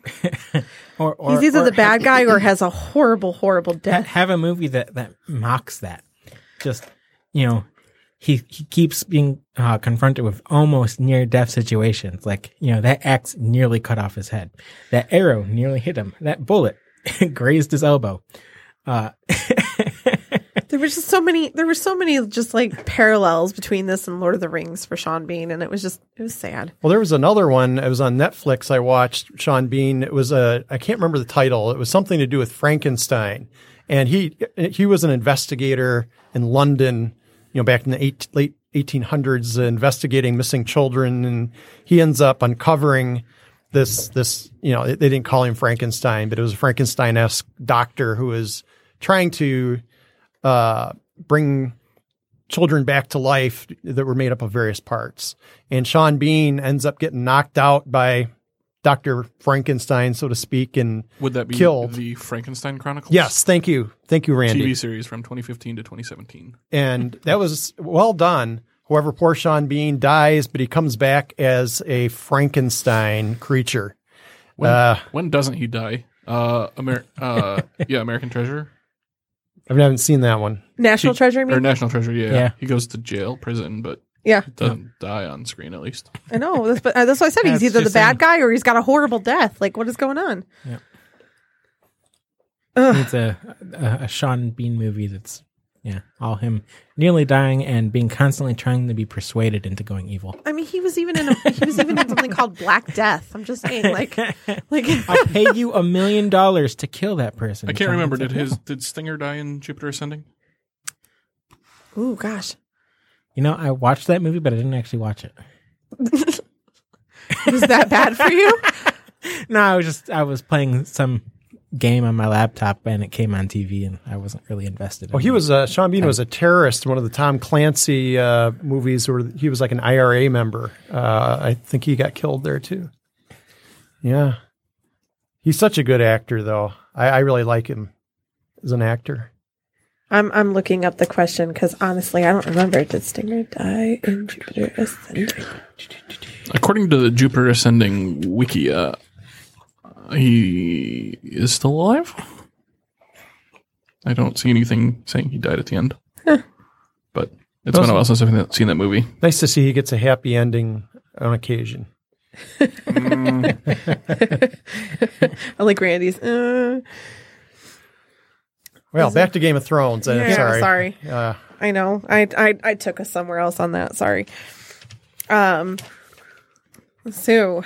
or, or He's either or the bad guy or has a horrible, horrible death. have a movie that that mocks that. Just you know, he he keeps being uh, confronted with almost near death situations. Like you know, that axe nearly cut off his head. That arrow nearly hit him. That bullet grazed his elbow. Uh, There was just so many. There were so many just like parallels between this and Lord of the Rings for Sean Bean, and it was just it was sad. Well, there was another one. It was on Netflix. I watched Sean Bean. It was a I can't remember the title. It was something to do with Frankenstein, and he he was an investigator in London. You know, back in the eight, late 1800s, uh, investigating missing children, and he ends up uncovering this this. You know, they didn't call him Frankenstein, but it was a Frankenstein esque doctor who was trying to uh, bring children back to life that were made up of various parts. And Sean Bean ends up getting knocked out by Dr. Frankenstein, so to speak. And Would that be Killed. the Frankenstein Chronicles? yes, thank you. Thank you, Randy. TV series from 2015 to 2017. And that was well done. However, poor Sean Bean dies, but he comes back as a Frankenstein creature. When, Uh, when doesn't he die? Uh, Amer- uh, yeah, American Treasure I haven't seen that one. National He- Treasure, I or mean, National Treasure. Yeah, Yeah. he goes to jail, prison, but yeah, doesn't die on screen at least. I know. That's, but uh, that's what I said. He's That's either the just bad saying. guy or he's got a horrible death. Like, what is going on? Yeah. Ugh. it's a, a a Sean Bean movie that's yeah, all him nearly dying and being constantly trying to be persuaded into going evil. I mean, he was even in a, he was even in something called Black Death. I'm just saying, like, like I'll pay you a million dollars to kill that person. I can't Sean remember. Bean's Did his did Stinger die in Jupiter Ascending? ooh, gosh, You know, I watched that movie, but I didn't actually watch it. was that bad for you? No, I was just I was playing some game on my laptop and it came on TV and I wasn't really invested. Well, in he it. was uh, Sean Bean was a terrorist. in One of the Tom Clancy uh, movies where he was like an IRA member. Uh, I think he got killed there too. Yeah, he's such a good actor, though. I, I really like him as an actor. I'm I'm looking up the question because honestly, I don't remember. Did Stinger die in Jupiter Ascending? According to the Jupiter Ascending wiki, uh, he is still alive. I don't see anything saying he died at the end. But it's been a while since I've seen that movie. Nice to see he gets a happy ending on occasion. I like Randy's. Uh, Well, back to Game of Thrones. Uh, yeah, sorry. sorry. Uh, I know. I, I I took us somewhere else on that. Sorry. Um. So,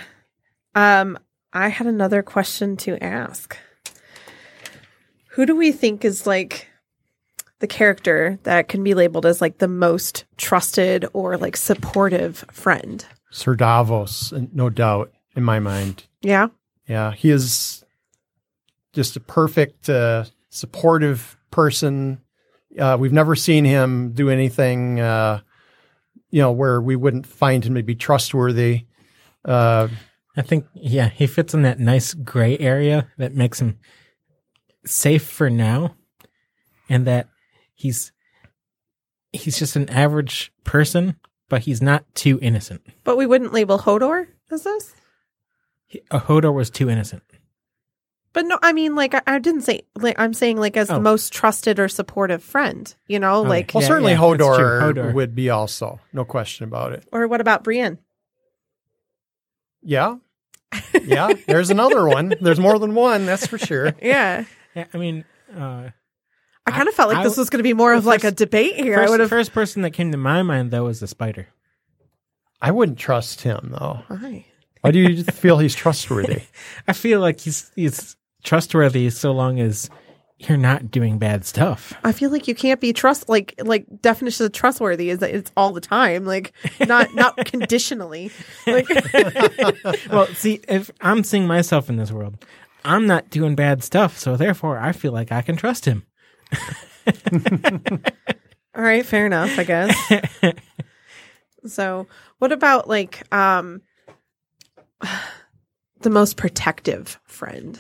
um, I had another question to ask. Who do we think is like the character that can be labeled as like the most trusted or like supportive friend? Sir Davos, no doubt, in my mind. Yeah. Yeah, he is just a perfect, uh, supportive person. Uh, we've never seen him do anything, uh, you know, where we wouldn't find him to be trustworthy. Uh, I think, yeah, he fits in that nice gray area that makes him safe for now, and that he's he's just an average person, but he's not too innocent. But we wouldn't label Hodor as this? He, uh, Hodor was too innocent. But no, I mean, like, I, I didn't say, like, I'm saying, like, as Oh. the most trusted or supportive friend, you know, Okay. like, well, Yeah, certainly yeah. Hodor, Hodor. would be also, no question about it. or what about Brienne? Yeah. Yeah, there's another one. There's more than one, that's for sure. Yeah. Yeah, I mean, uh, I kind of felt like I- this was going to be more the of like a debate here. I first, would have. first person that came to my mind though was the spider. I wouldn't trust him though. Why? Why do you feel he's trustworthy? I feel like he's he's trustworthy so long as you're not doing bad stuff. I feel like you can't be trust like like definition of trustworthy is that it's all the time, like not not conditionally. Like well, see, if I'm seeing myself in this world, I'm not doing bad stuff, so therefore I feel like I can trust him. all right, fair enough, I guess. so, what about like um the most protective friend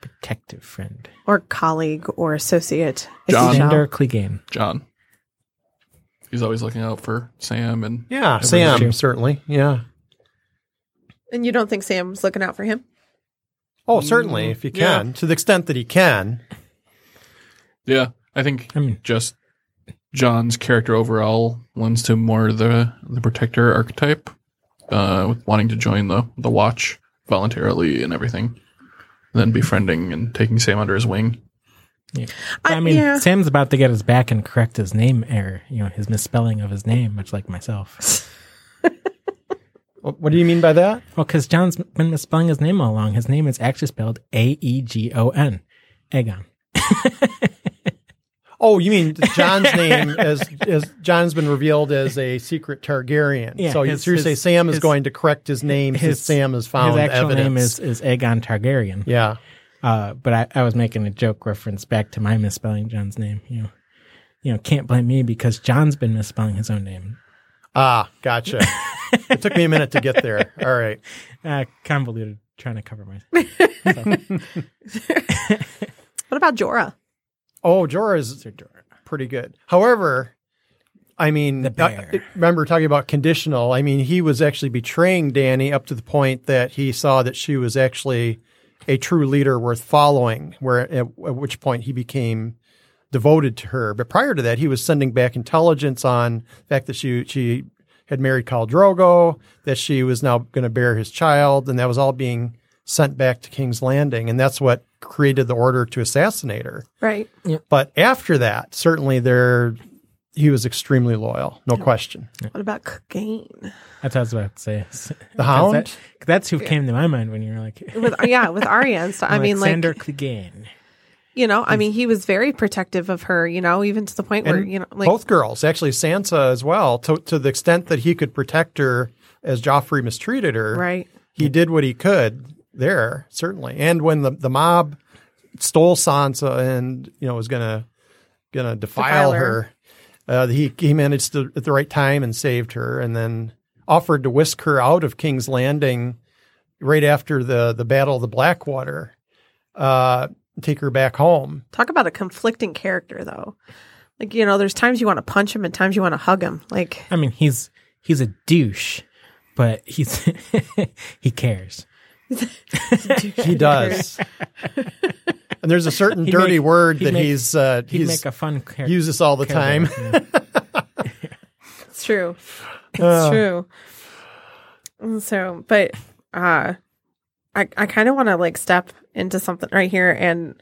Protective friend. or colleague or associate? Jon. shall? Gender Clegane. Jon. He's always looking out for Sam and Yeah, Sam, was certainly. Yeah. And you don't think Sam's looking out for him? Oh, certainly, if he yeah. can, to the extent that he can. yeah, I think I mean, just Jon's character overall lends to more the the protector archetype, uh, with wanting to join the the watch voluntarily and everything, then befriending and taking Sam under his wing. Yeah. I mean, yeah. Sam's about to get his back and correct his name error, you know, his misspelling of his name, much like myself. What what do you mean by that? Well, because Jon's been misspelling his name all along. His name is actually spelled A E G O N. Aegon. Oh, you mean Jon's name as as Jon's been revealed as a secret Targaryen. Yeah, so his- you you say his- Sam is his- going to correct his name his- Sam has found his actual evidence. name is, is Aegon Targaryen. yeah. Uh, but I, I was making a joke reference back to my misspelling Jon's name. You know, you know, can't blame me because Jon's been misspelling his own name. Ah, gotcha. it took me a minute to get there. All right. Uh, convoluted, trying to cover my. What about Jorah? Oh, Jorah is pretty good. However, I mean, uh, remember talking about conditional. I mean, he was actually betraying Dany up to the point that he saw that she was actually a true leader worth following. Where at, at which point he became devoted to her. But prior to that, he was sending back intelligence on the fact that she she had married Khal Drogo, that she was now going to bear his child, and that was all being sent back to King's Landing, and that's what created the order to assassinate her. Right. But after that, certainly there he was extremely loyal, no question. What about Clegane? That's what I was about to say. The Hound? That- that's who came to my mind when you were like, With yeah, with Arya and stuff. I mean, like Alexander Clegane. you know, I mean, he was very protective of her. You know, even to the point where And you know, like Both girls, actually Sansa as well, to to the extent that he could protect her as Joffrey mistreated her. right. He did what he could there, certainly. And when the, the mob stole Sansa and, you know, was gonna gonna defile, Defile her. her, uh, he he managed to at the right time and saved her and then offered to whisk her out of King's Landing right after the the Battle of the Blackwater. Uh take her back home. Talk about a conflicting character, though. Like you know, there's times you want to punch him and times you want to hug him. Like I mean, he's he's a douche, but he's he cares. He does. and there's a certain He'd dirty make- word that make- he's uh He'd he's make a fun character. uses all the time. it's true. It's Uh. true. So, but uh, I I kind of want to like step into something right here, and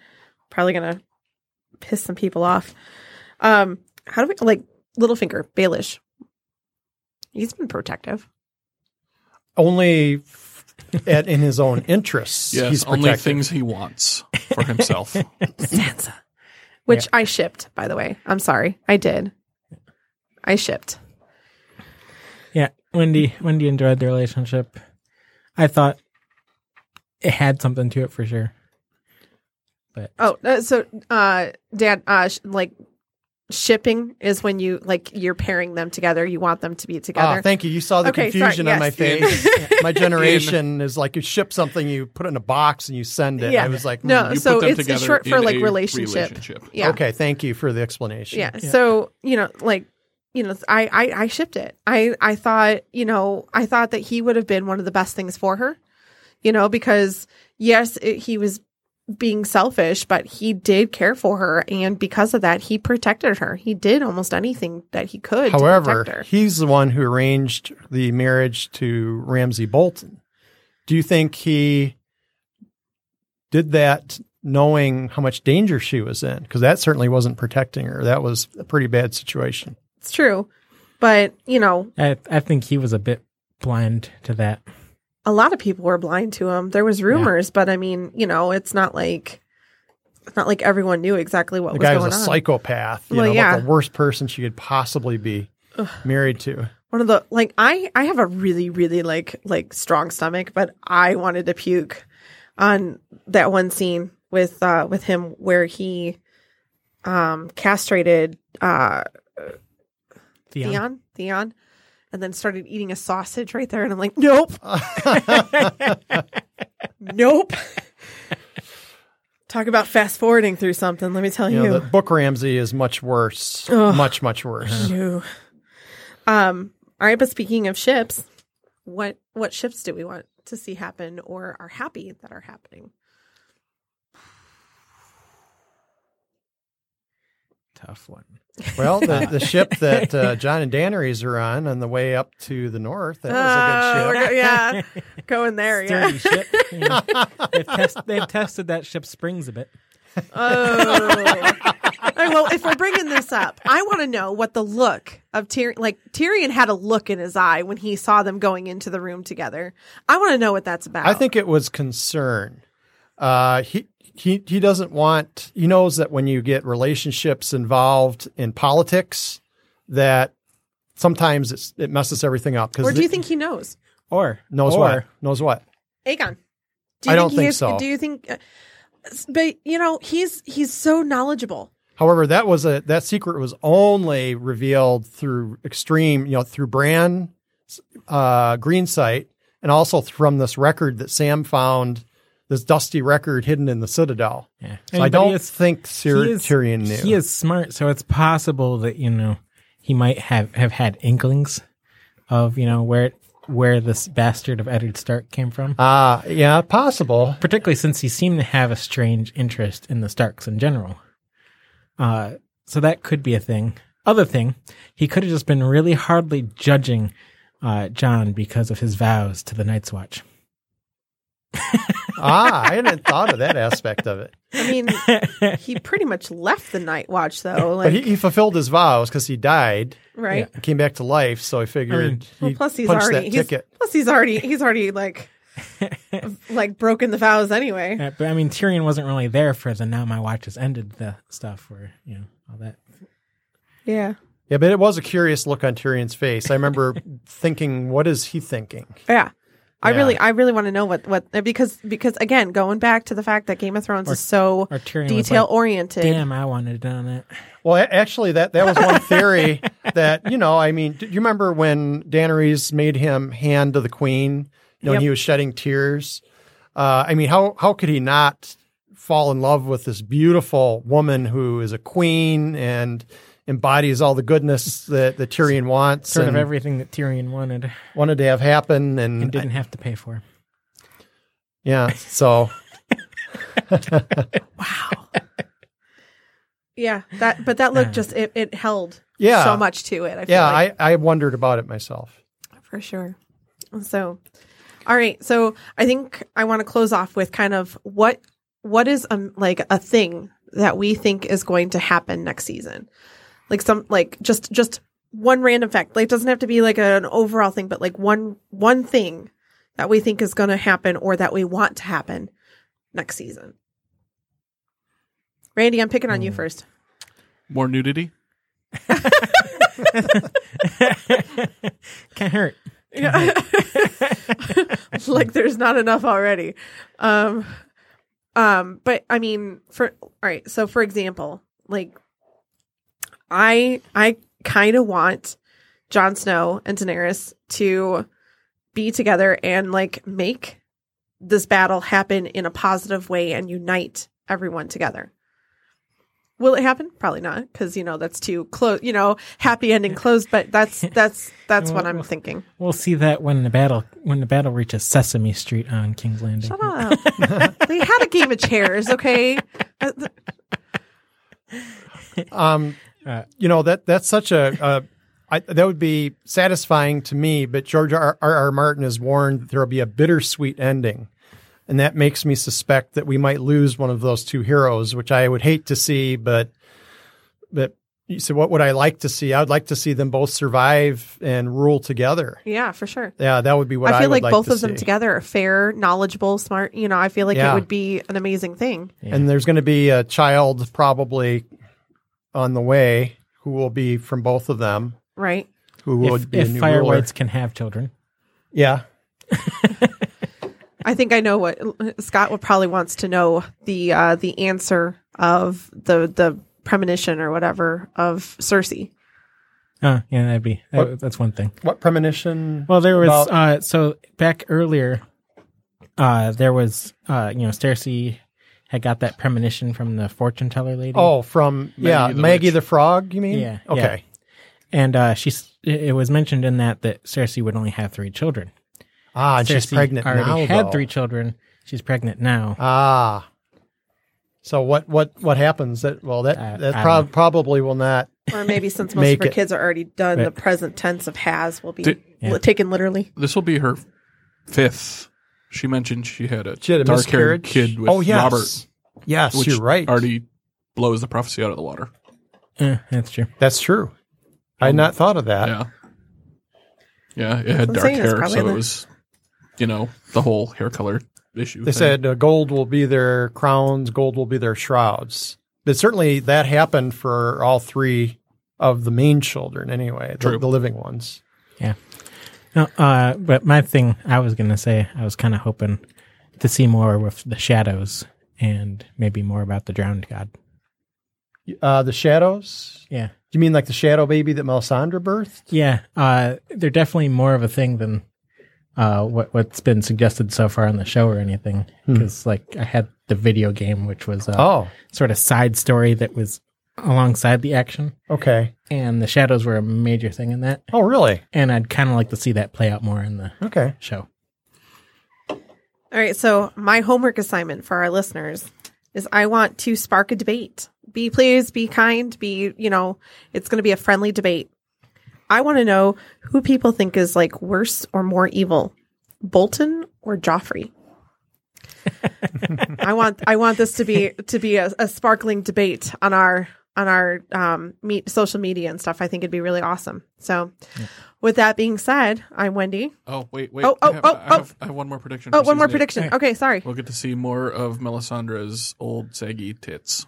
probably gonna piss some people off. Um, how do we like Littlefinger, Baelish? He's been protective. only at in his own interests. Yes, he's only protected. things he wants for himself. Sansa. which Yeah. I shipped, by the way. I'm sorry. I did. I shipped. Yeah, Wendy. Wendy enjoyed the relationship. I thought it had something to it for sure. But Oh, uh, so uh dad uh sh- like shipping is when you like you're pairing them together. You want them to be Ah, together. thank you. You saw the Okay, sorry, confusion on my face. my generation is like you ship something, you put it in a box, and you send it. Yeah. I was like, No, hmm. You so put them it's, it's together short for like relationship. relationship. Yeah. okay. Thank you for the explanation. Yeah. So, you know, like, you know, I, I, I shipped it. I, I thought, you know, I thought that he would have been one of the best things for her, you know, because yes, it, he was being selfish, but he did care for her. And because of that, he protected her. He did almost anything that he could. to However, protect her. he's the one who arranged the marriage to Ramsay Bolton. Do you think he did that knowing how much danger she was in? Because that certainly wasn't protecting her. That was a pretty bad situation. it's true. But, you know, I I think he was a bit blind to that. A lot of people were blind to him. There was rumors, but I mean, you know, it's not like, it's not like everyone knew exactly what was The was guy going was a on. psychopath. You Well, know, yeah. the worst person she could possibly be married to. one of the like I I have a really really like like strong stomach, but I wanted to puke on that one scene with uh with him where he um castrated uh Theon. Theon Theon and then started eating a sausage right there and I'm like nope nope talk about fast forwarding through something let me tell You you, know, the book Ramsay is much worse. Ugh. Much, much worse. No. Um. All right, but speaking of ships, what what ships do we want to see happen or are happy that are happening? Tough one. Well, the, the ship that uh, Jon and Daenerys are on on the way up to the north, that was a good ship. go- yeah, going there. Yeah. Ship. you they've, test, they've tested that ship's springs a bit. Oh. All right, well, if we're bringing this up, I want to know what the look of Tyrion. Like Tyrion had a look in his eye when he saw them going into the room together. I want to know what that's about. I think it was concern. Uh, he he he doesn't want. He knows that when you get relationships involved in politics, that sometimes it's, it messes everything up. Or do you it think he knows? Or knows or, what knows what? Aegon. Do I don't he think has- so. Do you think? Uh, but you know, he's he's so knowledgeable. However, that was a that secret was only revealed through extreme, you know, through Bran, uh, Green Sight, and also from this record that Sam found, this dusty record hidden in the Citadel. Yeah. So I don't is- think he is- Tyrion knew. He is smart, so it's possible that you know he might have have had inklings of you know where where this bastard of Eddard Stark came from. Ah, yeah, possible. Particularly since he seemed to have a strange interest in the Starks in general. Uh, so that could be a thing. Other thing, he could have just been really hardly judging uh, Jon because of his vows to the Night's Watch. Ah, I hadn't thought of that aspect of it. I mean, he pretty much left the Night Watch though. Like, But he, he fulfilled his vows because he died right? and came back to life. So I figured Well, he plus he's punched already that he's, ticket. plus he's already he's already like like broken the vows anyway. Uh, but I mean, Tyrion wasn't really there for the now my watch has ended the stuff where you know all that. Yeah, Yeah, but it was a curious look on Tyrion's face. I remember thinking, what is he thinking? yeah. I Yeah. really, I really want to know what, what, because, because again, going back to the fact that Game of Thrones is so Or Tyrion detail like, oriented. Damn, I wanted it on it. Well, a- actually, that that was one theory that you know. I mean, do you remember when Daenerys made him hand to the queen? You know, Yep. and he was shedding tears. Uh, I mean, how how could he not fall in love with this beautiful woman who is a queen and embodies all the goodness that, that Tyrion wants Sort of everything that Tyrion wanted wanted to have happen? And, and didn't have to pay for. yeah, so Wow. Yeah, that, but that look just it, it held Yeah. so much to it. I feel yeah, like. I I wondered about it myself. for sure. So, all right. So I think I want to close off with kind of what what is um like a thing that we think is going to happen next season, like some like just just one random fact. Like it doesn't have to be like an overall thing, but like one one thing that we think is going to happen or that we want to happen next season. Randy, I'm picking on you first. More nudity. Can't hurt. like there's not enough already. Um um but I mean for all right, so for example, like I I kind of want Jon Snow and Daenerys to be together and like make this battle happen in a positive way and unite everyone together. Will it happen? Probably not, because you know that's too close. You know, happy ending closed. But that's that's that's what I'm thinking. We'll see that when the battle when the battle reaches Sesame Street on King's Landing. Shut up. they had a game of chairs, okay? Um, Uh, you know that that's such a, a I, that would be satisfying to me. But George R. R. R. Martin has warned that there will be a bittersweet ending, and that makes me suspect that we might lose one of those two heroes, which I would hate to see. But but you said, what would I like to see? I would like to see them both survive and rule together. Yeah, for sure. Yeah, that would be what I I, feel would like both to of them together are fair, knowledgeable, smart. You know, I feel like Yeah. it would be an amazing thing. And there's going to be a child probably on the way who will be from both of them, Right. who will if be a if new fire ruler. whites can have children, Yeah, I think I know what Scott would probably wants to know the uh the answer of the the premonition or whatever of Cersei. oh yeah, that'd be that, What- that's one thing. what premonition? Well, there was About- uh so back earlier, uh there was uh you know Cersei had got that premonition from the fortune teller lady. Oh, from yeah, Maggie the Maggie Witch. the Frog. You mean? Yeah, Okay. and uh she's it it was mentioned in that that Cersei would only have three children. Ah, and she's Cersei pregnant already now. had though. three children. She's pregnant now. Ah. So what what what happens? That well that Uh, that I prob- probably will not. Or maybe since most of her it. kids are already done, Right. the present tense of has will be Did- Yeah. taken literally. This will be her fifth. She mentioned she had a She had a dark haired kid with oh yes, Robert, yes, which you're right. already blows the prophecy out of the water. Eh, that's true. That's true. I had not thought of that. Yeah. Yeah, it had dark hair, so it was, you know, the whole hair color issue. They thing. said uh, gold will be their crowns, gold will be their shrouds. But certainly that happened for all three of the main children, anyway, the, True. the living ones. No, uh, but my thing I was gonna say, I was kind of hoping to see more with the shadows and maybe more about the drowned god. Uh, the shadows. Yeah, Do You mean like the shadow baby that Melisandre birthed? yeah. Uh, they're definitely more of a thing than uh, what what's been suggested so far on the show or anything. Because like I had the video game, which was a Oh, sort of side story that was alongside the action, okay. And the shadows were a major thing in that. Oh, really? And I'd kind of like to see that play out more in the Okay. show. All right, so my homework assignment for our listeners is I want to spark a debate. Be please, be kind, be, you know, it's going to be a friendly debate. I want to know who people think is like worse or more evil, Bolton or Joffrey. I want I want this to be to be a, a sparkling debate on our on our um meet social media and stuff. I think it'd be really awesome. So, with that being said, I'm Wendy. Oh wait, wait. Oh, I oh, have, oh, I oh. have, I have one more prediction. Oh, for one more season eight. prediction. Okay, sorry. We'll get to see more of Melisandre's old saggy tits.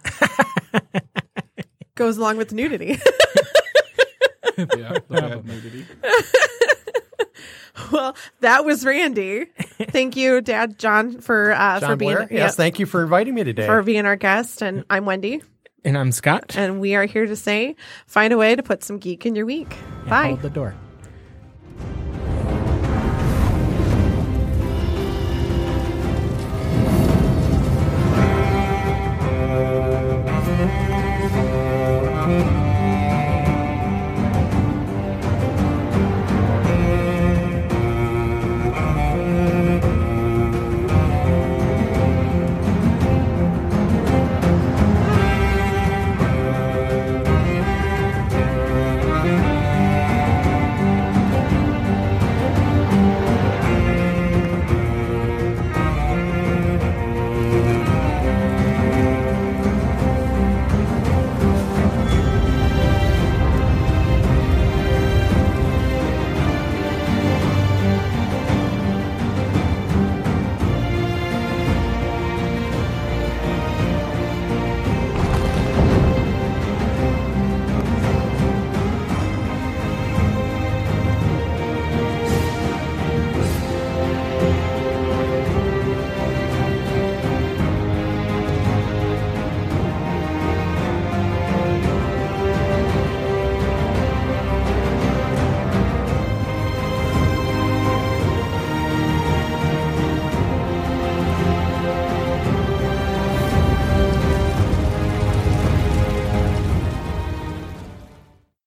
Goes along with nudity. yeah, the bad nudity. well, that was Randy. Thank you, Dad John, for uh, John for being Blair? yeah, Yes, thank you for inviting me today. for being our guest. And I'm Wendy, And I'm Scott. and we are here to say, find a way to put some geek in your week. And Bye. Hold the door.